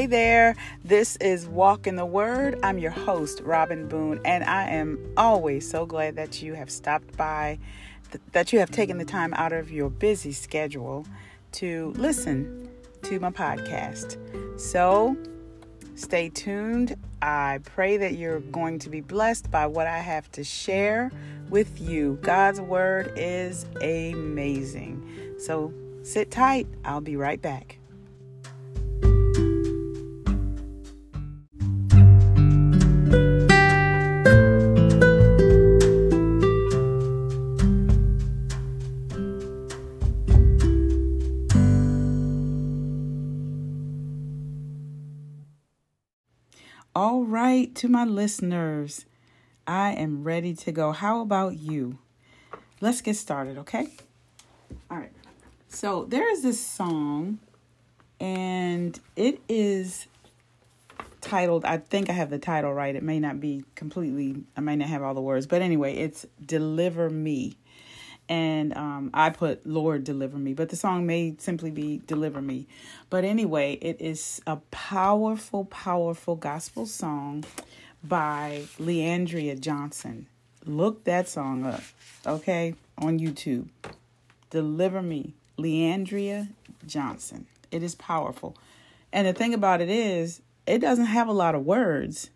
Hey there, this is Walk in the Word. I'm your host, Robin Boone, and I am always so glad that you have stopped by, th- that you have taken the time out of your busy schedule to listen to my podcast. So stay tuned. I pray that you're going to be blessed by what I have to share with you. God's Word is amazing. So sit tight, I'll be right back. To my listeners, I am ready to go. How about you? Let's get started, okay? All right. So there is this song, and it is titled, I think I have the title right. It may not be completely, I may not have all the words, but anyway, it's Deliver Me and um, I put Lord deliver me, but the song may simply be deliver me. But anyway, it is a powerful, powerful gospel song by Le'Andria Johnson. Look that song up, okay, on YouTube. Deliver me, Le'Andria Johnson. It is powerful. And the thing about it is, it doesn't have a lot of words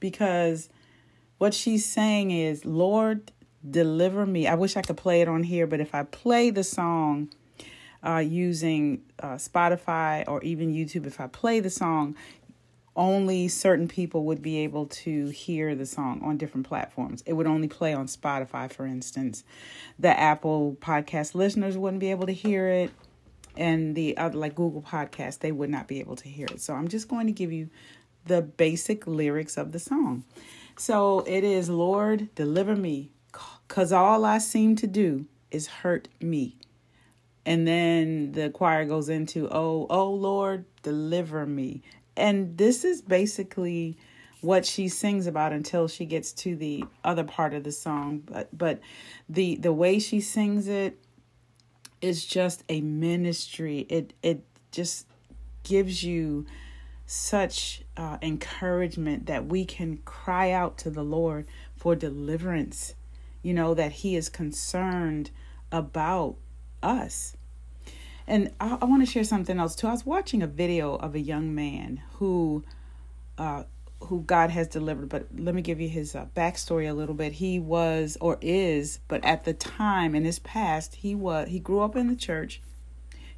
because what she's saying is, Lord, Deliver Me. I wish I could play it on here, but if I play the song uh, using uh, Spotify or even YouTube, if I play the song, only certain people would be able to hear the song on different platforms. It would only play on Spotify, for instance. The Apple podcast listeners wouldn't be able to hear it, and the other, like Google Podcast, they would not be able to hear it. So I'm just going to give you the basic lyrics of the song. So it is, Lord, deliver me because all I seem to do is hurt me. And then the choir goes into, oh, oh Lord, deliver me. And this is basically what she sings about until she gets to the other part of the song. But but the the way she sings it is just a ministry. It it just gives you such uh, encouragement that we can cry out to the Lord for deliverance you know, that He is concerned about us. And I, I want to share something else too. I was watching a video of a young man who, uh, who God has delivered. But let me give you his uh, backstory a little bit. He was or is, but at the time in his past, he was he grew up in the church.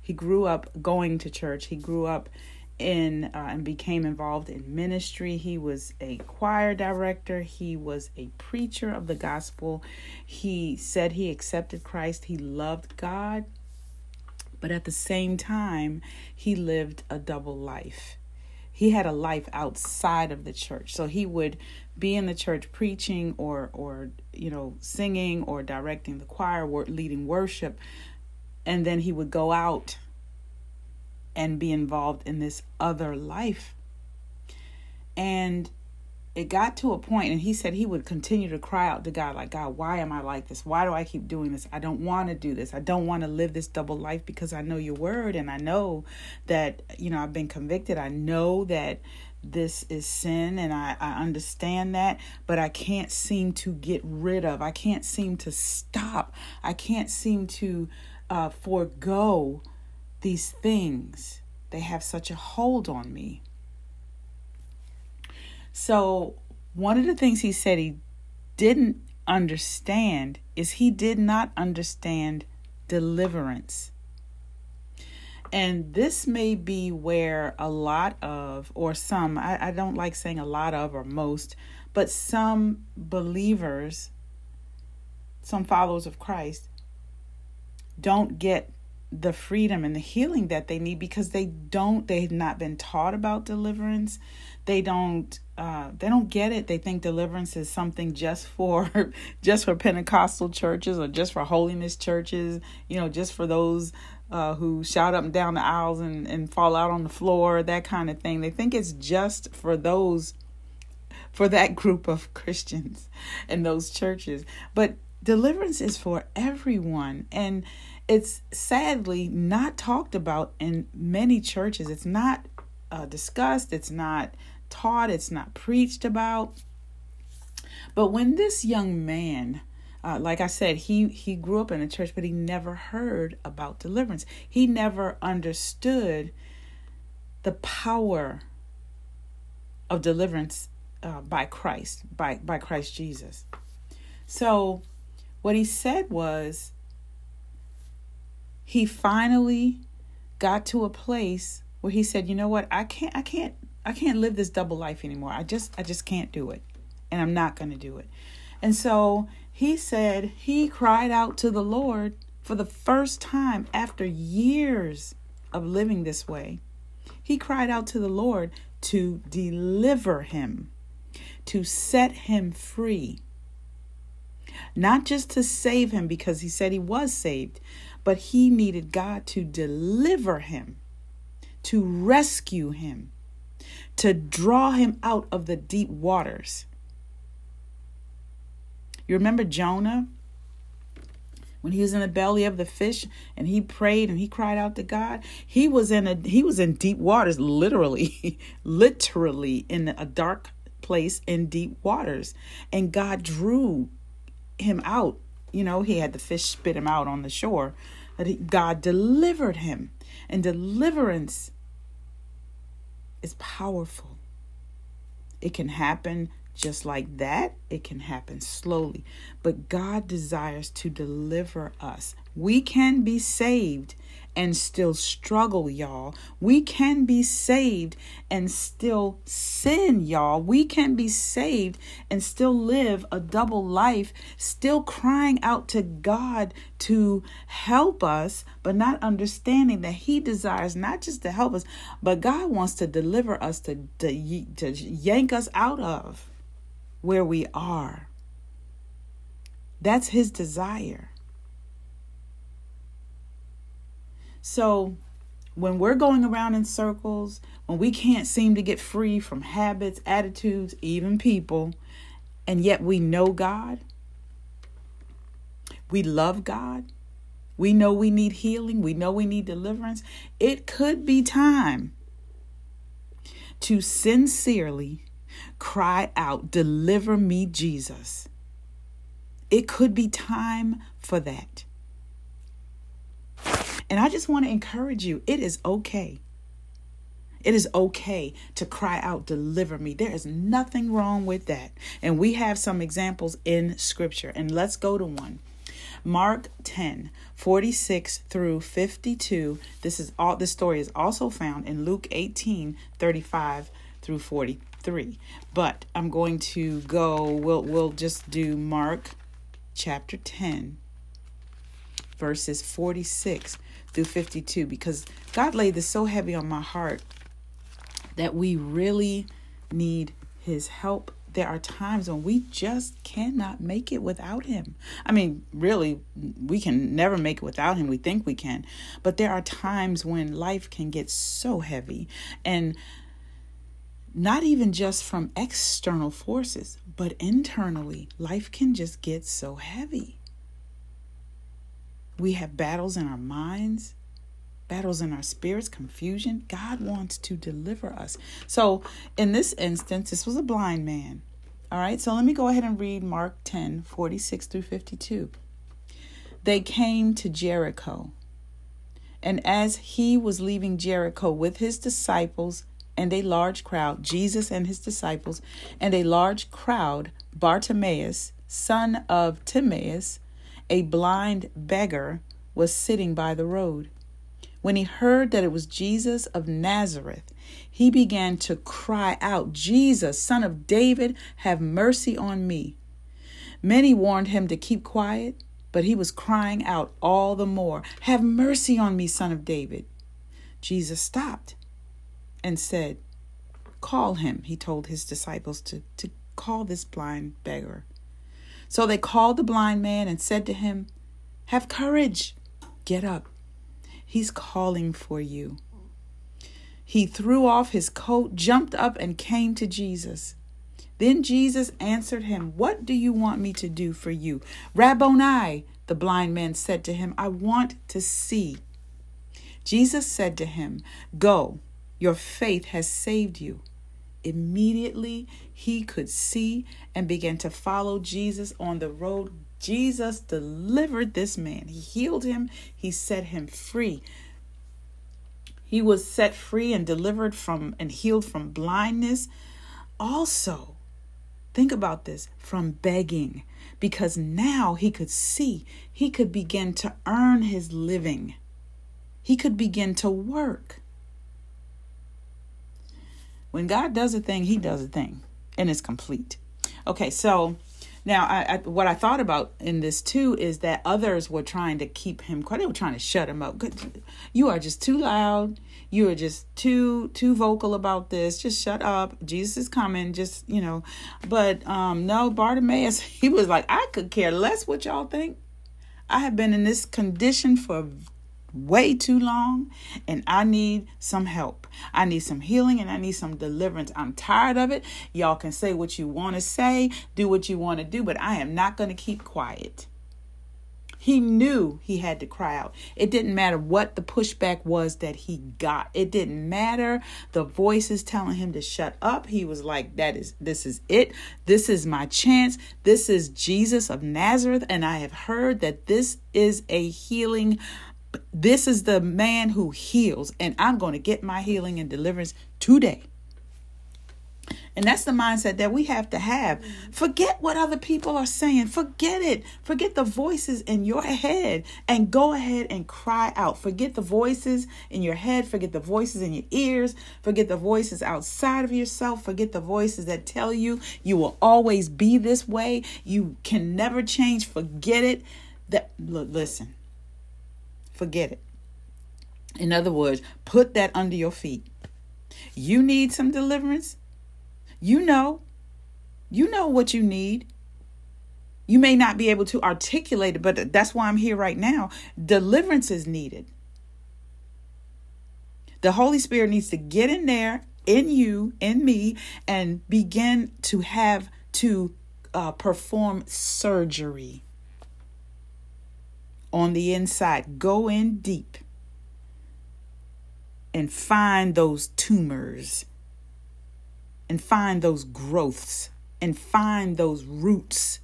He grew up going to church. He grew up in uh, and became involved in ministry. He was a choir director. He was a preacher of the gospel. He said he accepted Christ. He loved God. But at the same time, he lived a double life. He had a life outside of the church. So he would be in the church preaching or or you know singing or directing the choir, or leading worship, and then he would go out and be involved in this other life. And it got to a point, and he said he would continue to cry out to God, like, God, why am I like this? Why do I keep doing this? I don't want to do this. I don't want to live this double life because I know your word and I know that, you know, I've been convicted. I know that this is sin and I, I understand that, but I can't seem to get rid of, I can't seem to stop, I can't seem to uh, forego these things, they have such a hold on me. So, one of the things he said he didn't understand is he did not understand deliverance. And this may be where a lot of, or some, I, I don't like saying a lot of or most, but some believers, some followers of Christ, don't get the freedom and the healing that they need because they don't they've not been taught about deliverance. They don't uh, they don't get it. They think deliverance is something just for just for pentecostal churches or just for holiness churches you know just for those uh, who shout up and down the aisles and, and fall out on the floor that kind of thing. They think it's just for those for that group of christians and those churches. But deliverance is for everyone. And it's sadly not talked about in many churches. It's not uh, discussed, it's not taught, it's not preached about. But when this young man, uh, like I said, he he grew up in a church, but he never heard about deliverance. He never understood the power of deliverance uh, by Christ, by by Christ Jesus. So, what he said was, he finally got to a place where he said, "You know what? I can't, I can't, I can't live this double life anymore. I just, I just can't do it, and I'm not going to do it." And so he said he cried out to the Lord for the first time after years of living this way. He cried out to the Lord to deliver him, to set him free. Not just to save him because he said he was saved, but he needed God to deliver him, to rescue him, to draw him out of the deep waters. You remember Jonah? when he was in the belly of the fish and he prayed and he cried out to God he was in a he was in deep waters literally literally in a dark place in deep waters and God drew him out you know he had the fish spit him out on the shore that God delivered him and deliverance is powerful it can happen just like that, it can happen slowly. But God desires to deliver us. We can be saved and still struggle, y'all. We can be saved and still sin, y'all. We can be saved and still live a double life, still crying out to God to help us, but not understanding that He desires not just to help us, but God wants to deliver us, to, to, to yank us out of where we are. That's His desire. So when we're going around in circles, when we can't seem to get free from habits, attitudes, even people, and yet we know God, we love God, we know we need healing, we know we need deliverance, it could be time to sincerely cry out, Deliver me, Jesus. It could be time for that. And I just want to encourage you it is okay. It is okay to cry out, Deliver me. There is nothing wrong with that. And we have some examples in Scripture. And let's go to one. Mark 10, 46 through 52. This is all this story is also found in Luke 18, 35 through 43. But I'm going to go, we'll we'll just do Mark chapter 10, verses 46 through 52 because God laid this so heavy on my heart that we really need his help. There are times when we just cannot make it without him. I mean, really, we can never make it without him. We think we can. But there are times when life can get so heavy and not even just from external forces, but internally, life can just get so heavy. We have battles in our minds, battles in our spirits, confusion. God wants to deliver us. So, in this instance, this was a blind man. All right, so let me go ahead and read Mark 10 46 through 52. They came to Jericho. And as he was leaving Jericho with his disciples and a large crowd, Jesus and his disciples, and a large crowd, Bartimaeus, son of Timaeus, a blind beggar was sitting by the road. When he heard that it was Jesus of Nazareth, he began to cry out, Jesus, son of David, have mercy on me. Many warned him to keep quiet, but he was crying out all the more, Have mercy on me, son of David. Jesus stopped and said, Call him, he told his disciples to, to call this blind beggar. So they called the blind man and said to him, Have courage, get up. He's calling for you. He threw off his coat, jumped up, and came to Jesus. Then Jesus answered him, What do you want me to do for you? Rabboni, the blind man said to him, I want to see. Jesus said to him, Go, Your faith has saved you. Immediately, he could see and began to follow Jesus on the road. Jesus delivered this man. He healed him, he set him free. He was set free and delivered from and healed from blindness. Also, think about this from begging, because now he could see, he could begin to earn his living, he could begin to work. When God does a thing, He does a thing, and it's complete. Okay, so now I, I, what I thought about in this too is that others were trying to keep him quiet. They were trying to shut him up. You are just too loud. You are just too too vocal about this. Just shut up. Jesus is coming. Just you know. But um no, Bartimaeus, he was like, I could care less what y'all think. I have been in this condition for way too long and I need some help. I need some healing and I need some deliverance. I'm tired of it. Y'all can say what you want to say, do what you want to do, but I am not going to keep quiet. He knew he had to cry out. It didn't matter what the pushback was that he got. It didn't matter the voices telling him to shut up. He was like, that is this is it. This is my chance. This is Jesus of Nazareth and I have heard that this is a healing this is the man who heals, and I'm going to get my healing and deliverance today. And that's the mindset that we have to have. Mm-hmm. Forget what other people are saying. Forget it. Forget the voices in your head and go ahead and cry out. Forget the voices in your head. Forget the voices in your ears. Forget the voices outside of yourself. Forget the voices that tell you you will always be this way. You can never change. Forget it. That look, listen. Forget it. In other words, put that under your feet. You need some deliverance. You know. You know what you need. You may not be able to articulate it, but that's why I'm here right now. Deliverance is needed. The Holy Spirit needs to get in there, in you, in me, and begin to have to uh, perform surgery on the inside. Go in deep and find those tumors and find those growths and find those roots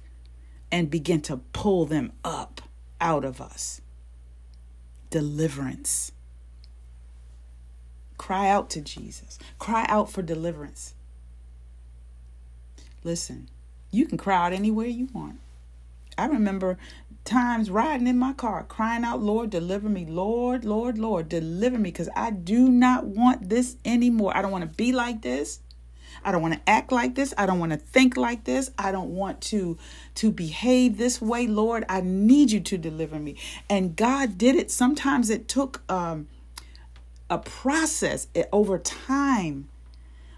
and begin to pull them up out of us. Deliverance. Cry out to Jesus. Cry out for deliverance. Listen, you can cry out anywhere you want. I remember times riding in my car crying out, Lord, deliver me. Lord, Lord, Lord, deliver me because I do not want this anymore. I don't want to be like this. I don't want to act like this. I don't want to think like this. I don't want to to behave this way. Lord, I need you to deliver me. And God did it. Sometimes it took um, a process over time.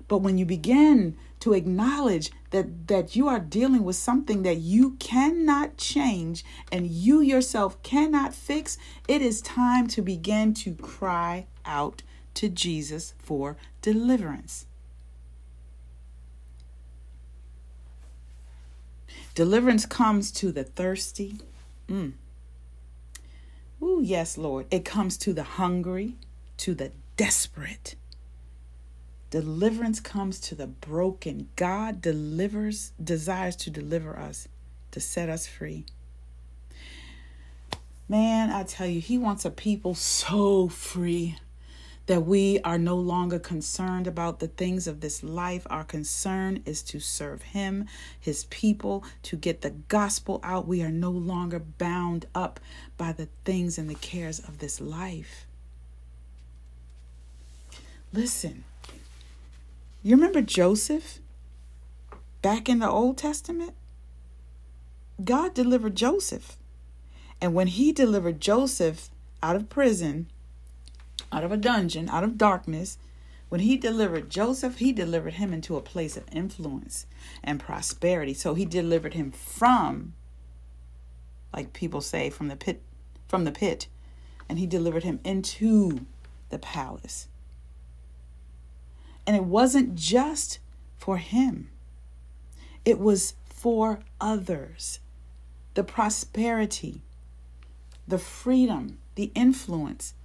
But when you begin to acknowledge that that you are dealing with something that you cannot change and you yourself cannot fix it is time to begin to cry out to Jesus for deliverance deliverance comes to the thirsty mm. Ooh, yes, Lord. It comes to the hungry, to the desperate Deliverance comes to the broken. God delivers, desires to deliver us, to set us free. Man, I tell you, He wants a people so free that we are no longer concerned about the things of this life. Our concern is to serve Him, His people, to get the gospel out. We are no longer bound up by the things and the cares of this life. Listen, you remember Joseph back in the Old Testament? God delivered Joseph. And when he delivered Joseph out of prison, out of a dungeon, out of darkness, when he delivered Joseph, he delivered him into a place of influence and prosperity. So he delivered him from, like people say, from the pit, from the pit, and he delivered him into the palace. And it wasn't just for him, it was for others. The prosperity, the freedom, the influence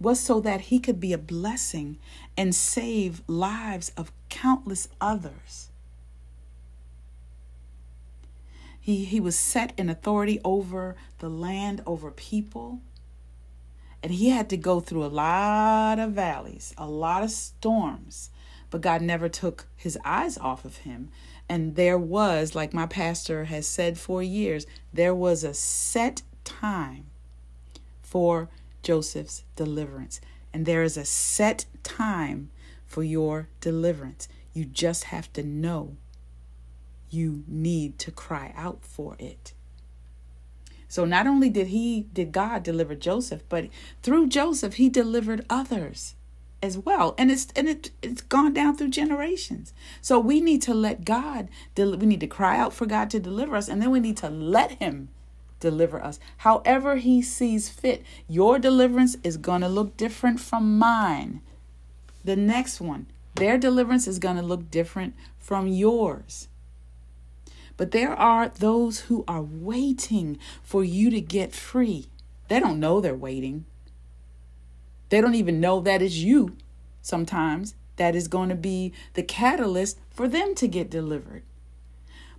was so that he could be a blessing and save lives of countless others. He, he was set in authority over the land, over people. And he had to go through a lot of valleys, a lot of storms, but God never took his eyes off of him. And there was, like my pastor has said for years, there was a set time for Joseph's deliverance. And there is a set time for your deliverance. You just have to know you need to cry out for it. So not only did he did God deliver Joseph, but through Joseph he delivered others as well. And it's and it it's gone down through generations. So we need to let God we need to cry out for God to deliver us and then we need to let him deliver us. However he sees fit. Your deliverance is going to look different from mine. The next one, their deliverance is going to look different from yours. But there are those who are waiting for you to get free. They don't know they're waiting. They don't even know that it's you sometimes that is going to be the catalyst for them to get delivered.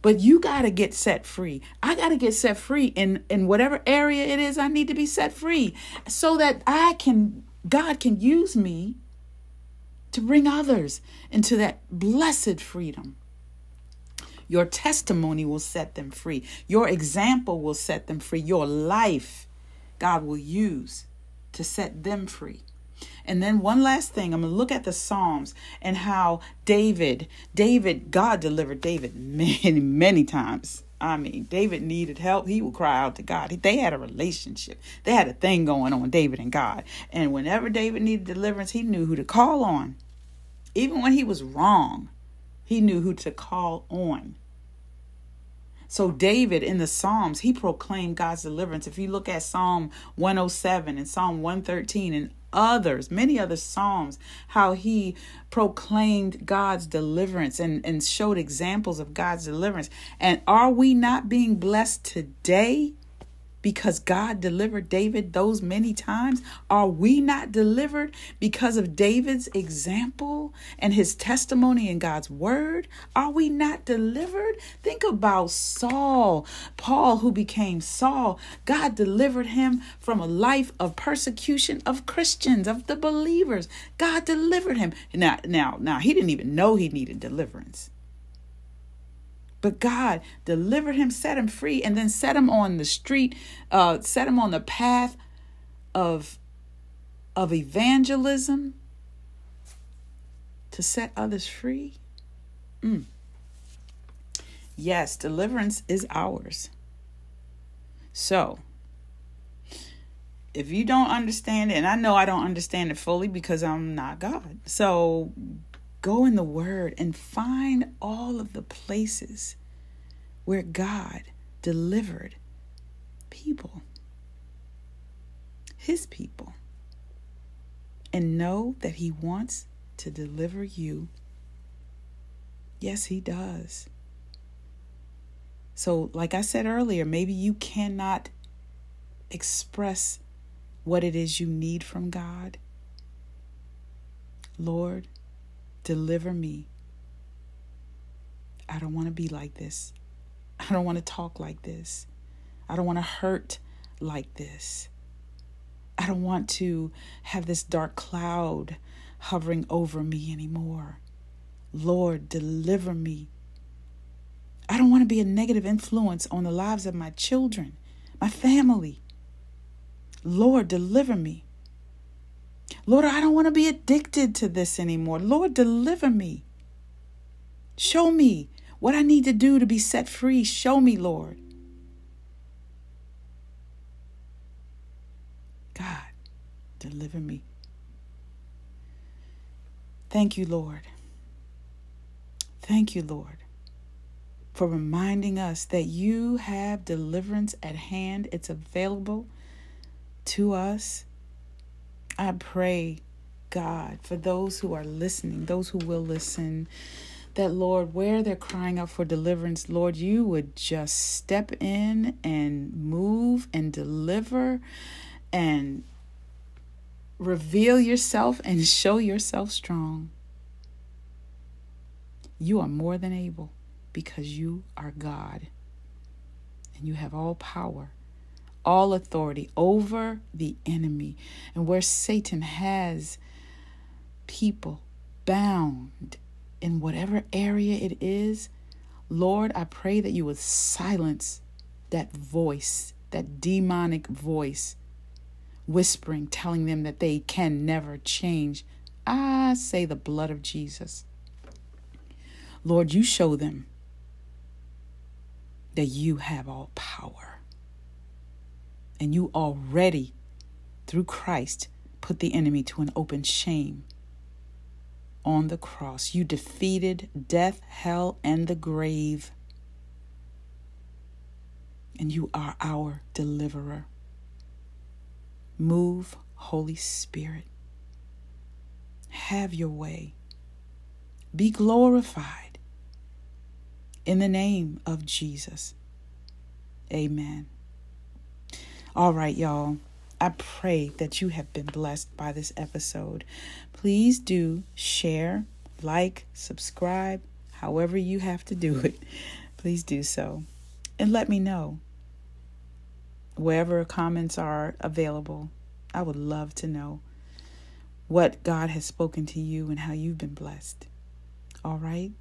But you got to get set free. I got to get set free in in whatever area it is I need to be set free so that I can God can use me to bring others into that blessed freedom. Your testimony will set them free. Your example will set them free. Your life, God will use to set them free. And then one last thing, I'm going to look at the Psalms and how David, David, God delivered David many, many times. I mean, David needed help. He would cry out to God. They had a relationship. They had a thing going on, David and God. And whenever David needed deliverance, he knew who to call on. Even when he was wrong, he knew who to call on. So David in the Psalms, he proclaimed God's deliverance. If you look at Psalm 107 and Psalm 113 and others, many other Psalms, how he proclaimed God's deliverance and, and showed examples of God's deliverance. And are we not being blessed today? Because God delivered David those many times? Are we not delivered because of David's example and his testimony in God's word? Are we not delivered? Think about Saul, Paul, who became Saul. God delivered him from a life of persecution of Christians, of the believers. God delivered him. Now, now, now, he didn't even know he needed deliverance. But God delivered him, set him free, and then set him on the street, uh, set him on the path of, of evangelism to set others free. Mm. Yes, deliverance is ours. So, if you don't understand it, and I know I don't understand it fully because I'm not God. So Go in the Word and find all of the places where God delivered people, His people, and know that He wants to deliver you. Yes, He does. So, like I said earlier, maybe you cannot express what it is you need from God. Lord, Deliver me. I don't want to be like this. I don't want to talk like this. I don't want to hurt like this. I don't want to have this dark cloud hovering over me anymore. Lord, deliver me. I don't want to be a negative influence on the lives of my children, my family. Lord, deliver me. Lord, I don't want to be addicted to this anymore. Lord, deliver me. Show me what I need to do to be set free. Show me, Lord. God, deliver me. Thank you, Lord. Thank you, Lord, for reminding us that you have deliverance at hand. It's available to us I pray, God, for those who are listening, those who will listen, that Lord, where they're crying out for deliverance, Lord, you would just step in and move and deliver and reveal yourself and show yourself strong. You are more than able because you are God and you have all power, all authority over the enemy. And where Satan has people bound in whatever area it is, Lord, I pray that you would silence that voice, that demonic voice, whispering, telling them that they can never change. I say the blood of Jesus. Lord, you show them that you have all power. And you already, through Christ, put the enemy to an open shame on the cross. You defeated death, hell, and the grave. And you are our deliverer. Move, Holy Spirit. Have your way. Be glorified. In the name of Jesus. Amen. All right, y'all. I pray that you have been blessed by this episode. Please do share, like, subscribe, however you have to do it. Please do so. And let me know. Wherever comments are available, I would love to know what God has spoken to you and how you've been blessed. All right?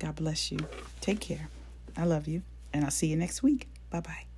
God bless you. Take care. I love you. And I'll see you next week. Bye bye.